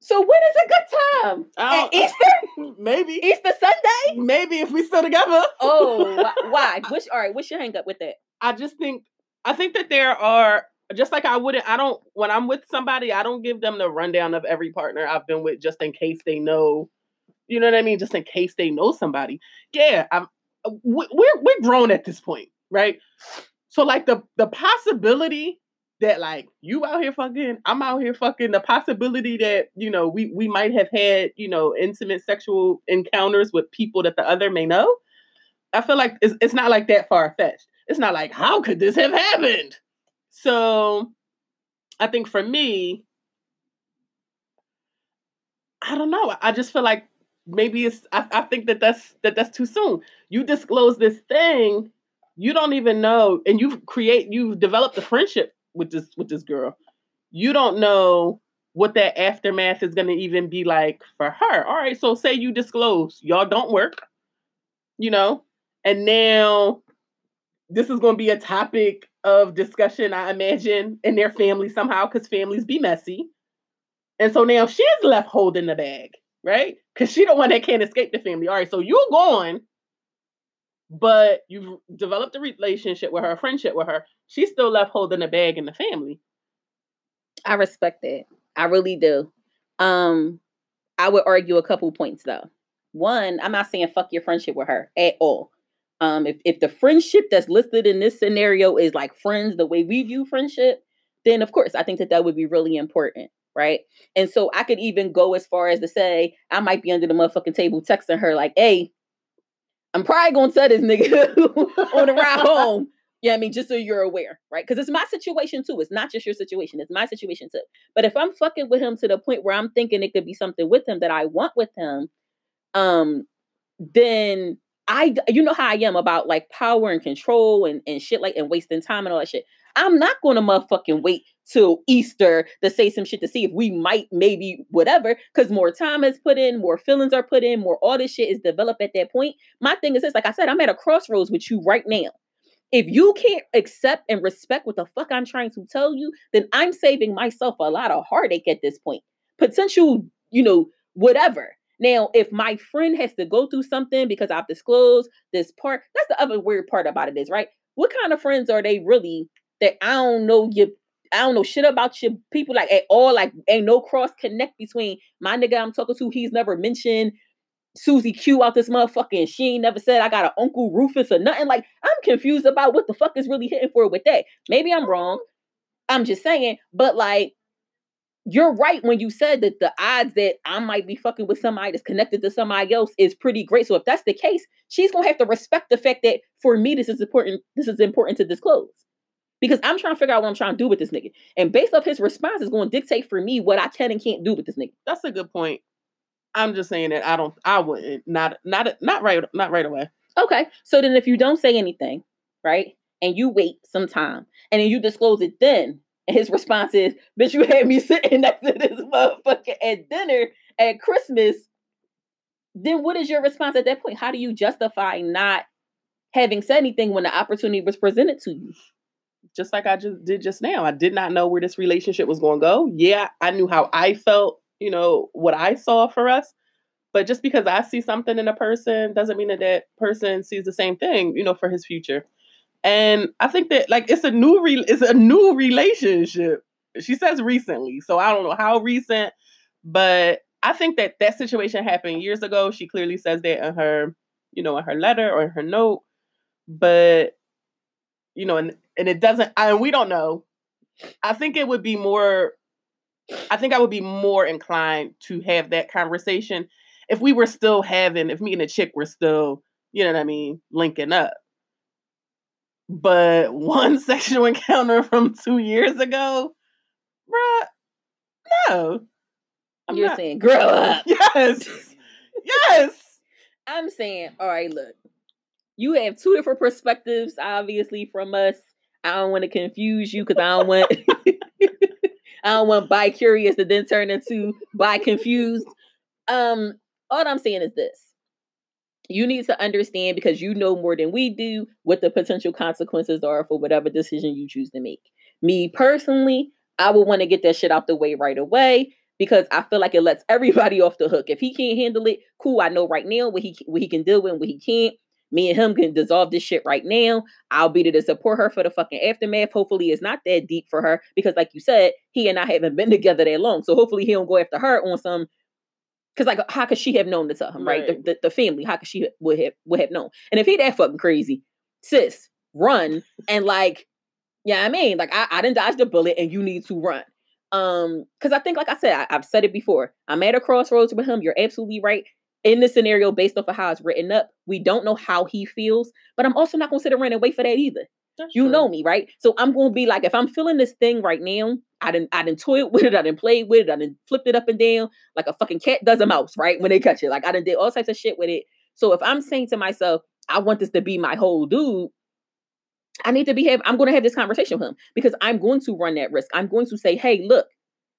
So when is a good time? At Easter, Maybe. Easter Sunday. Maybe if we still together. Oh, why? Which all right? What's your hang up with that? I just think I think that there are just like I wouldn't I don't when I'm with somebody, I don't give them the rundown of every partner I've been with just in case they know. You know what I mean? Just in case they know somebody. Yeah, I'm we're we're grown at this point, right? So like the the possibility that like you out here fucking, I'm out here fucking, the possibility that, you know, we we might have had, you know, intimate sexual encounters with people that the other may know. I feel like it's, it's not like that far fetched. It's not like, how could this have happened? So I think for me, I don't know. I just feel like maybe it's I, I think that that's that that's too soon. You disclose this thing, you don't even know, and you've create you've developed a friendship with this with this girl. You don't know what that aftermath is gonna even be like for her. All right, so say you disclose, y'all don't work, you know, and now this is going to be a topic of discussion, I imagine, in their family somehow, because families be messy. And so now she's left holding the bag, right? Because she the one that can't escape the family. All right, so you're gone, but you've developed a relationship with her, a friendship with her. She's still left holding the bag in the family. I respect that. I really do. Um, I would argue a couple points though. One, I'm not saying fuck your friendship with her at all. Um, if, if the friendship that's listed in this scenario is like friends, the way we view friendship, then of course I think that that would be really important, right? And so I could even go as far as to say I might be under the motherfucking table texting her like, "Hey, I'm probably gonna tell this nigga on the ride home, Yeah, I mean, just so you're aware, right? Because it's my situation too. It's not just your situation, it's my situation too. But if I'm fucking with him to the point where I'm thinking it could be something with him that I want with him, um, then I you know how I am about like power and control and, and shit like and wasting time and all that shit. I'm not gonna motherfucking wait till Easter to say some shit to see if we might maybe whatever, because more time is put in, more feelings are put in, more all this shit is developed at that point. My thing is this, like I said, I'm at a crossroads with you right now. If you can't accept and respect what the fuck I'm trying to tell you, then I'm saving myself a lot of heartache at this point. Potential, you know, whatever. Now, if my friend has to go through something because I've disclosed this part, that's the other weird part about it is, right? What kind of friends are they really that I don't know you I don't know shit about your people like at all. Like ain't no cross connect between my nigga I'm talking to. He's never mentioned Susie Q out this motherfucker, and she ain't never said I got an Uncle Rufus or nothing. Like, I'm confused about what the fuck is really hitting for with that. Maybe I'm wrong. I'm just saying, but like, you're right when you said that the odds that I might be fucking with somebody that's connected to somebody else is pretty great. So if that's the case, she's gonna have to respect the fact that for me, this is important. This is important to disclose because I'm trying to figure out what I'm trying to do with this nigga. And based off his response is going to dictate for me what I can and can't do with this nigga. That's a good point. I'm just saying that I don't. I wouldn't. Not. Not. Not right. Not right away. Okay. So then, if you don't say anything, right, and you wait some time, and then you disclose it, then and his response is, "Bitch, you had me sitting next to this motherfucker at dinner at Christmas." Then what is your response at that point? How do you justify not having said anything when the opportunity was presented to you? Just like I just did just now. I did not know where this relationship was going to go. Yeah, I knew how I felt you know, what I saw for us. But just because I see something in a person doesn't mean that that person sees the same thing, you know, for his future. And I think that like it's a new re- it's a new relationship. She says recently, so I don't know how recent, but I think that that situation happened years ago. She clearly says that in her, you know, in her letter or in her note. But you know, and and it doesn't. And we don't know. I think it would be more I think I would be more inclined to have that conversation if we were still having, if me and the chick were still, you know what I mean, linking up. But one sexual encounter from two years ago, bruh, no. I'm You're not. saying, grow up. Yes. yes. I'm saying, all right, look, you have two different perspectives, obviously, from us. I don't want to confuse you because I don't want I don't want bi curious to then turn into bi confused. Um, all I'm saying is this. You need to understand because you know more than we do what the potential consequences are for whatever decision you choose to make. Me personally, I would want to get that shit out the way right away because I feel like it lets everybody off the hook. If he can't handle it, cool. I know right now what he what he can deal with and what he can't. Me and him can dissolve this shit right now. I'll be there to support her for the fucking aftermath. Hopefully, it's not that deep for her because, like you said, he and I haven't been together that long. So hopefully, he don't go after her on some. Because like, how could she have known to tell him, right? right? The, the, the, family, how could she would have would have known? And if he that fucking crazy, sis, run and like, yeah, I mean, like I, I didn't dodge the bullet, and you need to run. Um, because I think, like I said, I, I've said it before. I'm at a crossroads with him. You're absolutely right in the scenario based off of how it's written up, we don't know how he feels, but I'm also not gonna sit around and wait for that either. That's you true. know me, right? So I'm gonna be like, if I'm feeling this thing right now, I didn't I didn't toy with it, I didn't play with it, I didn't flipped it up and down like a fucking cat does a mouse, right? When they catch it. Like I didn't did all types of shit with it. So if I'm saying to myself, I want this to be my whole dude, I need to be have I'm gonna have this conversation with him because I'm going to run that risk. I'm going to say, hey, look,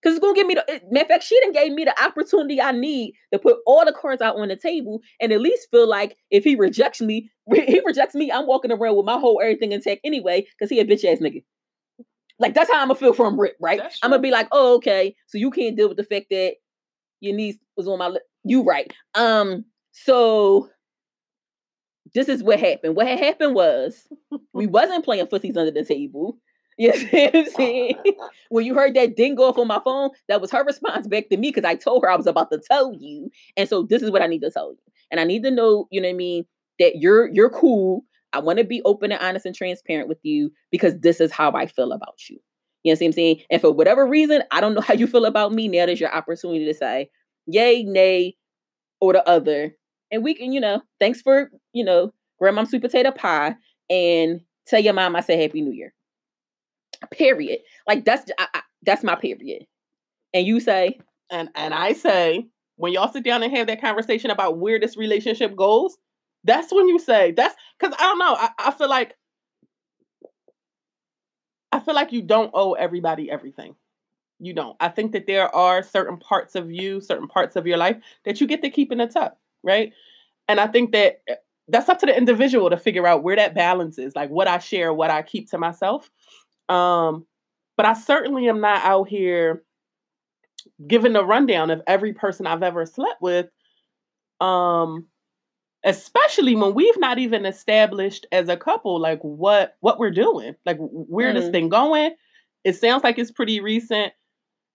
because it's gonna give me the matter of fact, she didn't gave me the opportunity I need to put all the cards out on the table and at least feel like if he rejects me, he rejects me, I'm walking around with my whole everything intact anyway, because he a bitch ass nigga. Like that's how I'm gonna feel from Rip, right? I'm gonna be like, oh, okay, so you can't deal with the fact that your niece was on my lip. You right. Um, so this is what happened. What had happened was we wasn't playing footsies under the table. You see what I'm saying? when you heard that ding off on my phone, that was her response back to me because I told her I was about to tell you. And so this is what I need to tell you. And I need to know, you know what I mean, that you're you're cool. I want to be open and honest and transparent with you because this is how I feel about you. You know what I'm saying? And for whatever reason, I don't know how you feel about me. Now there's your opportunity to say yay, nay, or the other. And we can, you know, thanks for, you know, grandma sweet potato pie. And Tell your mom I said Happy New Year. Period. Like that's I, I, that's my period. And you say, and and I say when y'all sit down and have that conversation about where this relationship goes, that's when you say that's because I don't know. I, I feel like I feel like you don't owe everybody everything. You don't. I think that there are certain parts of you, certain parts of your life that you get to keep in the tuck, right? And I think that eh, that's up to the individual to figure out where that balance is, like what I share, what I keep to myself. Um, but I certainly am not out here giving the rundown of every person I've ever slept with. Um, especially when we've not even established as a couple like what what we're doing like where mm. this thing going it sounds like it's pretty recent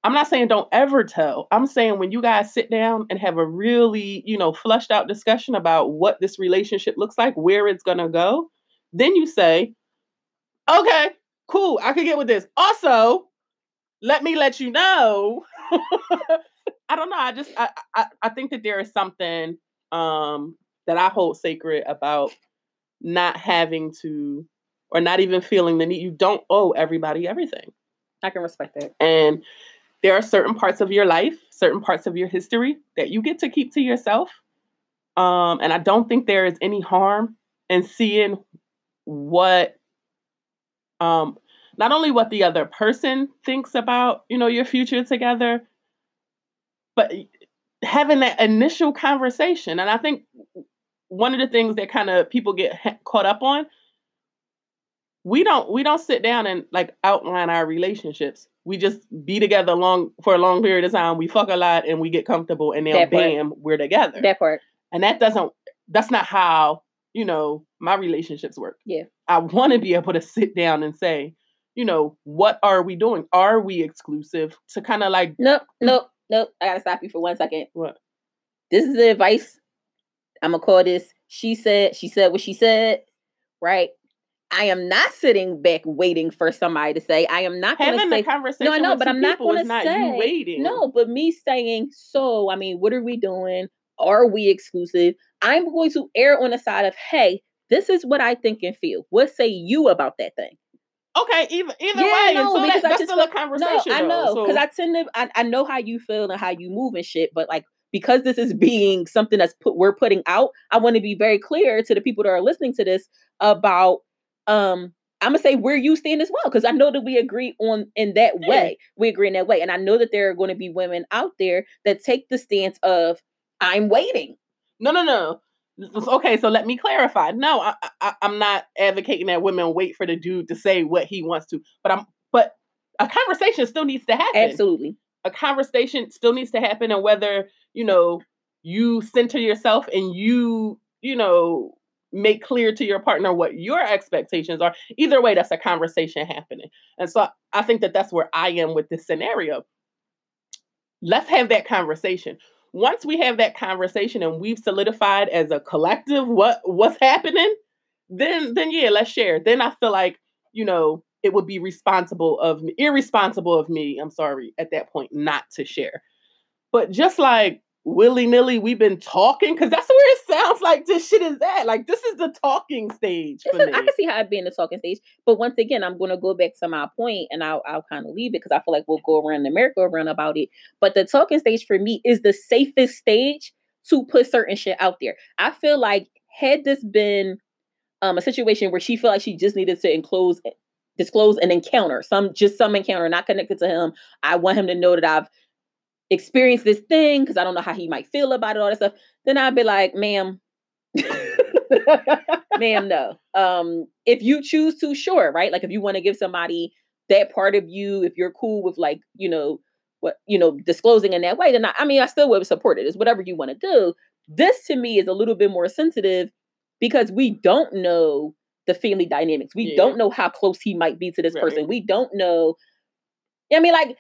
i'm not saying don't ever tell i'm saying when you guys sit down and have a really you know flushed out discussion about what this relationship looks like where it's going to go then you say okay cool i can get with this also let me let you know i don't know i just I, I i think that there is something um that I hold sacred about not having to or not even feeling the need. You don't owe everybody everything. I can respect that. And there are certain parts of your life, certain parts of your history that you get to keep to yourself. Um, and I don't think there is any harm in seeing what um not only what the other person thinks about, you know, your future together, but having that initial conversation. And I think one of the things that kind of people get caught up on we don't we don't sit down and like outline our relationships. We just be together long for a long period of time. We fuck a lot and we get comfortable and then bam we're together. That part. And that doesn't that's not how you know my relationships work. Yeah i want to be able to sit down and say you know what are we doing are we exclusive to kind of like nope nope nope i gotta stop you for one second what this is the advice I'm gonna call this. She said. She said what she said. Right. I am not sitting back waiting for somebody to say. I am not going to say. Conversation no, I know, but I'm not going to say. waiting. No, but me saying. So, I mean, what are we doing? Are we exclusive? I'm going to err on the side of, hey, this is what I think and feel. What say you about that thing? Okay, either either yeah, way, no, so because that, that's still feel, a conversation. No, I know because so. I tend to. I, I know how you feel and how you move and shit, but like because this is being something that's put we're putting out, I want to be very clear to the people that are listening to this about um I'm gonna say where you stand as well, because I know that we agree on in that yeah. way. We agree in that way. And I know that there are going to be women out there that take the stance of I'm waiting. No, no, no. Okay, so let me clarify. No, I, I, I'm not advocating that women wait for the dude to say what he wants to, but I'm but a conversation still needs to happen. Absolutely. A conversation still needs to happen, and whether you know, you center yourself and you, you know, make clear to your partner what your expectations are. Either way, that's a conversation happening. And so I think that that's where I am with this scenario. Let's have that conversation. Once we have that conversation and we've solidified as a collective what what's happening, then then yeah, let's share. Then I feel like, you know, it would be responsible of me, irresponsible of me, I'm sorry, at that point not to share. But just like willy nilly we've been talking because that's where it sounds like this shit is at. Like this is the talking stage. Is, I can see how it being the talking stage, but once again, I'm going to go back to my point, and I'll I'll kind of leave it because I feel like we'll go around the merry-go-round about it. But the talking stage for me is the safest stage to put certain shit out there. I feel like had this been um a situation where she felt like she just needed to enclose disclose an encounter, some just some encounter not connected to him. I want him to know that I've experience this thing because I don't know how he might feel about it, all that stuff, then I'd be like, ma'am, ma'am, no. Um, if you choose to, sure, right? Like if you want to give somebody that part of you, if you're cool with like, you know, what you know, disclosing in that way, then I, I mean, I still would support it. It's whatever you want to do. This to me is a little bit more sensitive because we don't know the family dynamics. We yeah. don't know how close he might be to this right. person. We don't know. I mean, like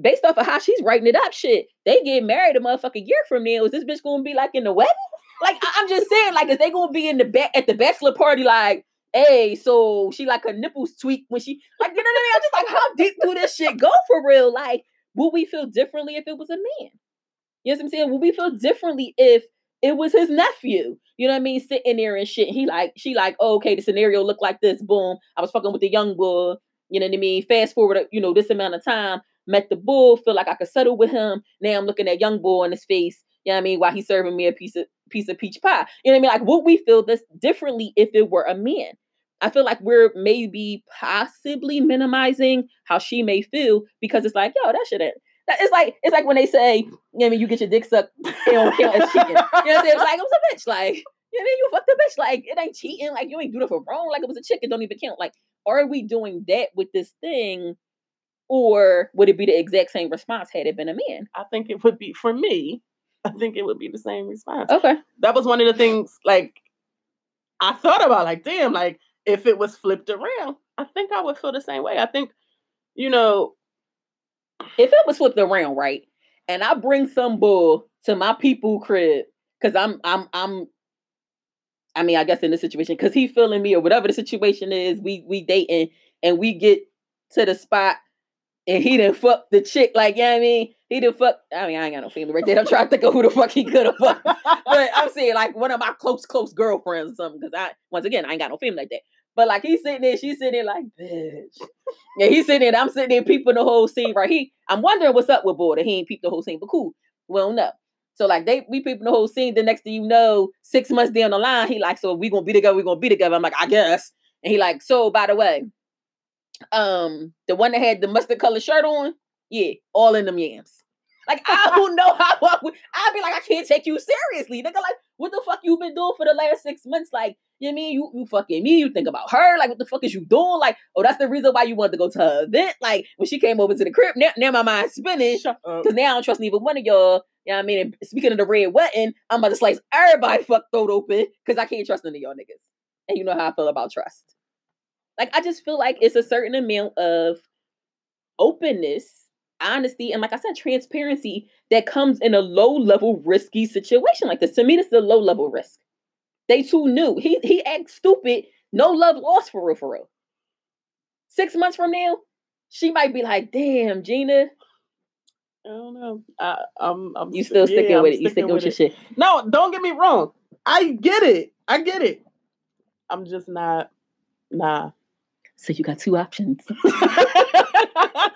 based off of how she's writing it up, shit, they get married a motherfucking year from now. Is this bitch gonna be like in the wedding? Like I- am just saying, like, is they gonna be in the back at the bachelor party, like, hey, so she like her nipples tweak when she like, you know what I mean? I'm just like, how deep do this shit go for real? Like, would we feel differently if it was a man? You know what I'm saying? Would we feel differently if it was his nephew? You know what I mean? Sitting there and shit. He like, she like, oh, okay, the scenario looked like this. Boom. I was fucking with the young boy. You know what I mean? Fast forward, you know, this amount of time, met the bull, feel like I could settle with him. Now I'm looking at young bull in his face. You know what I mean? While he's serving me a piece of piece of peach pie. You know what I mean? Like, would we feel this differently if it were a man? I feel like we're maybe possibly minimizing how she may feel because it's like, yo, that. That, it's like it's like when they say, you know, I mean, you get your dick sucked, they don't count as cheating. You know what I'm saying? It's like it was a bitch, like you know, I mean? you fucked the bitch, like it ain't cheating, like you ain't do it for wrong, like it was a chick, it don't even count. Like, are we doing that with this thing, or would it be the exact same response had it been a man? I think it would be for me. I think it would be the same response. Okay, That was one of the things like I thought about. Like, damn, like if it was flipped around, I think I would feel the same way. I think, you know, if it was flipped around, right, and I bring some bull to my people crib, because I'm I'm I'm I mean, I guess in this situation, because he feeling me or whatever the situation is, we we dating and we get to the spot and he didn't fuck the chick, like, you know I mean? He didn't fuck, I mean, I ain't got no family right there. I'm trying to think of who the fuck he could have fucked. But I'm saying like one of my close, close girlfriends or something, because I, once again, I ain't got no family like that. But like he's sitting there, she's sitting there like, bitch. Yeah, he's sitting there, I'm sitting there peeping the whole scene right. He, I'm wondering what's up with Border. He ain't peeped the whole scene, but cool. We don't know. So like they we peeping the whole scene. The next thing you know, six months down the line, he like, so we gonna be together, we gonna be together. I'm like, I guess. And he like, so by the way, um, the one that had the mustard colored shirt on, yeah, all in them yams. Like I don't know how I would, I'd be like, I can't take you seriously. Nigga, like, what the fuck you been doing for the last six months? Like, you know I mean? You you fucking me, you think about her, like what the fuck is you doing? Like, oh, that's the reason why you wanted to go to her event. Like when she came over to the crib, now, now my mind's spinning. Cause now I don't trust neither one of y'all. You know what I mean? And speaking of the red wedding, I'm about to slice everybody fuck throat open because I can't trust none of y'all niggas. And you know how I feel about trust. Like I just feel like it's a certain amount of openness, honesty, and like I said, transparency that comes in a low level risky situation like this. To me, this is a low level risk. They too new. He he acts stupid. No love lost for real, for real. Six months from now, she might be like, "Damn, Gina, I don't know. I, I'm, I'm you st- still sticking yeah, I'm with it. You sticking with your it. shit." No, don't get me wrong. I get it. I get it. I'm just not. Nah. So you got two options. and neither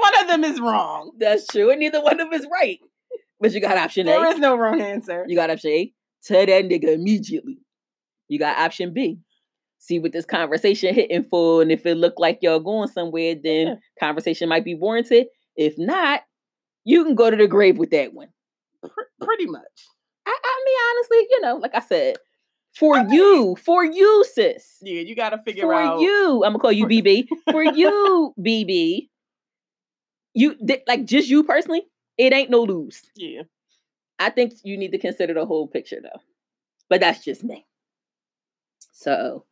one of them is wrong. That's true, and neither one of them is right. But you got option There A. is no wrong answer. You got option A. Tell that nigga immediately. You got option B. See what this conversation hitting for, and if it look like y'all going somewhere, then Yeah. conversation might be warranted. If not, you can go to the grave with that one. Pr- pretty much. I, I mean, honestly, you know, like I said, for I mean- you, for you, sis. Yeah, you got to figure for out. For you, I'm gonna call you BB. For you, BB, you th- like just you personally. It ain't no lose. Yeah. I think you need to consider the whole picture though. But that's just me. So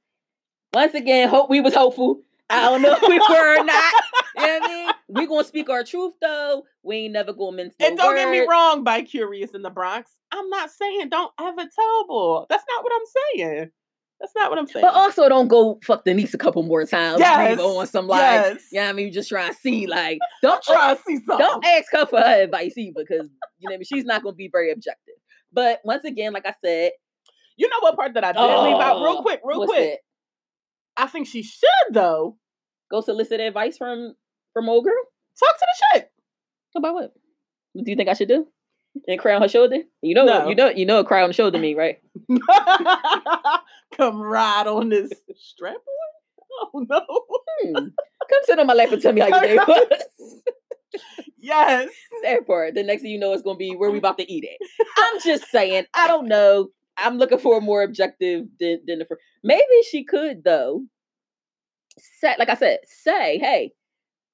once again, hope we was hopeful. I don't know if we were or not. You know what I mean? We gonna speak our truth though. We ain't never gonna mince no And don't get me wrong, Bi Curious in the Bronx. I'm not saying don't ever tell. That's not what I'm saying. That's not what I'm saying. But also don't go fuck the Denise a couple more times. Yes, Yes. on some like, yes. yeah, I mean, you just try and see like, don't try to see something. don't ask her for her advice either because you know what I mean? she's not gonna be very objective. But once again, like I said, You know what part that I did leave out real Oh, quick, real quick. I think she should though? Go solicit advice from from old girl. talk to the chick. About what? What do you think I should do? And cry on her shoulder? You know, No. you know, you know, a cry on the shoulder me, right? Come ride on this strap on. Oh no. Hmm. Come sit on my lap and tell me how your day was. Yes. that part. The next thing you know, it's gonna be where we about to eat it. I'm just saying. I don't know. I'm looking for a more objective than than the first. Maybe she could though. Say, like I said, say, hey,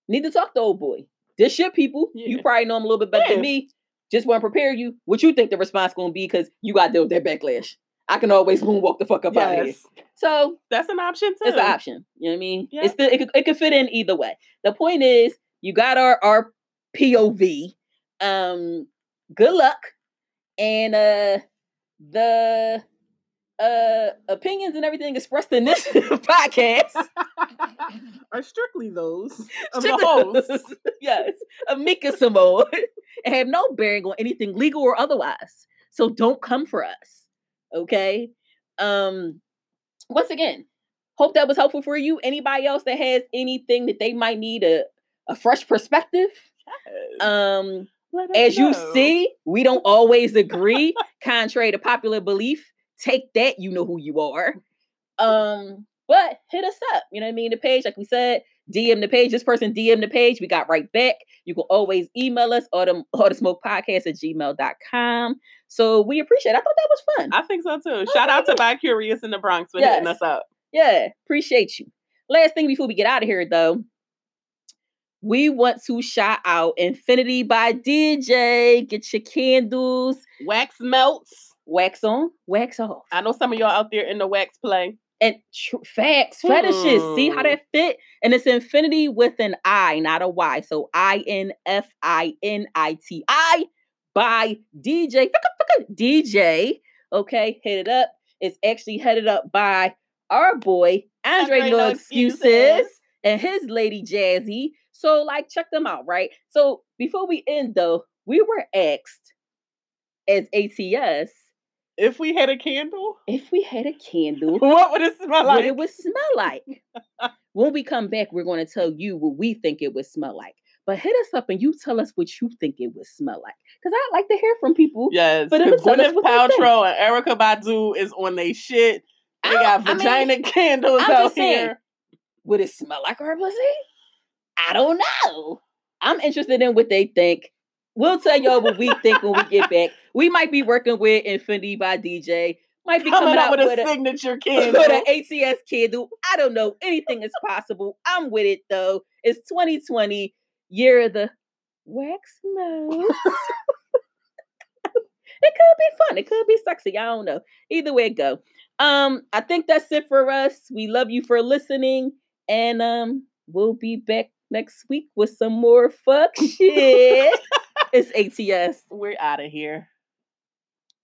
need to talk to old boy. This your people. You probably know him a little bit better Yeah. than me. Just want to prepare you. What you think the response gonna be? Because you got to deal with that backlash. I can always moonwalk the fuck up out of here. So That's an option too. it's an option. You know what I mean? Yeah. It's the, it could, it could fit in either way. The point is, you got our our POV. Um, good luck, and uh, the uh opinions and everything expressed in this podcast. Are strictly those of Check the host. yes, Amika and have no bearing on anything legal or otherwise. So don't come for us. Okay. Um, once again, hope that was helpful for you. Anybody else that has anything that they might need a, a fresh perspective? Um, As you see, we don't always agree, contrary to popular belief. Take that, you know who you are. Um, but hit us up. You know what I mean? The page, like we said, DM the page. This person DM the page. We got right back. You can always email us or the, all the smoke podcast at gmail.com. So we appreciate it. I thought that was fun. I think so too. Shout out to Bi Curious in the Bronx for hitting us up. Yeah, appreciate you. Last thing before we get out of here, though, we want to shout out Infiniti by DJ. Get your candles, Wax melts. wax on, wax off. I know some of y'all out there in the wax play. and tr- facts, fetishes. See how Hmm. that fit? And it's infinity with an I, not a Y. So I N F I N I T I by DJ DJ. Okay, hit it up. It's actually headed up by our boy Andre, Andre No No Excuses Excuses. and his lady Jazzy. So like, check them out, right? So before we end though, we were asked as ATS If we had a candle, if we had a candle what would it smell like? what it would smell like. when we come back, we're going to tell you what we think it would smell like. But hit us up and you tell us what you think it would smell like. Because I like to hear from people. Yes, But it because was- Gwyneth what they think. Paltrow and Erykah Badu is on they shit. They I got don't- I mean, vagina candles I'm out just saying. here. Would it smell like our pussy? I don't know. I'm interested in what they think. We'll tell y'all what we think when we get back. We might be working with Infiniti by DJ. Might be Coming coming out with with a signature with candle. an ATS candle. I don't know. Anything is possible. I'm with it though. It's 2020, year of the wax nose. it could be fun. It could be sexy. I don't know. Either way it go. Um, I think that's it for us. We love you for listening, and um, we'll be back next week with some more fuck shit. it's ATS. We're out of here.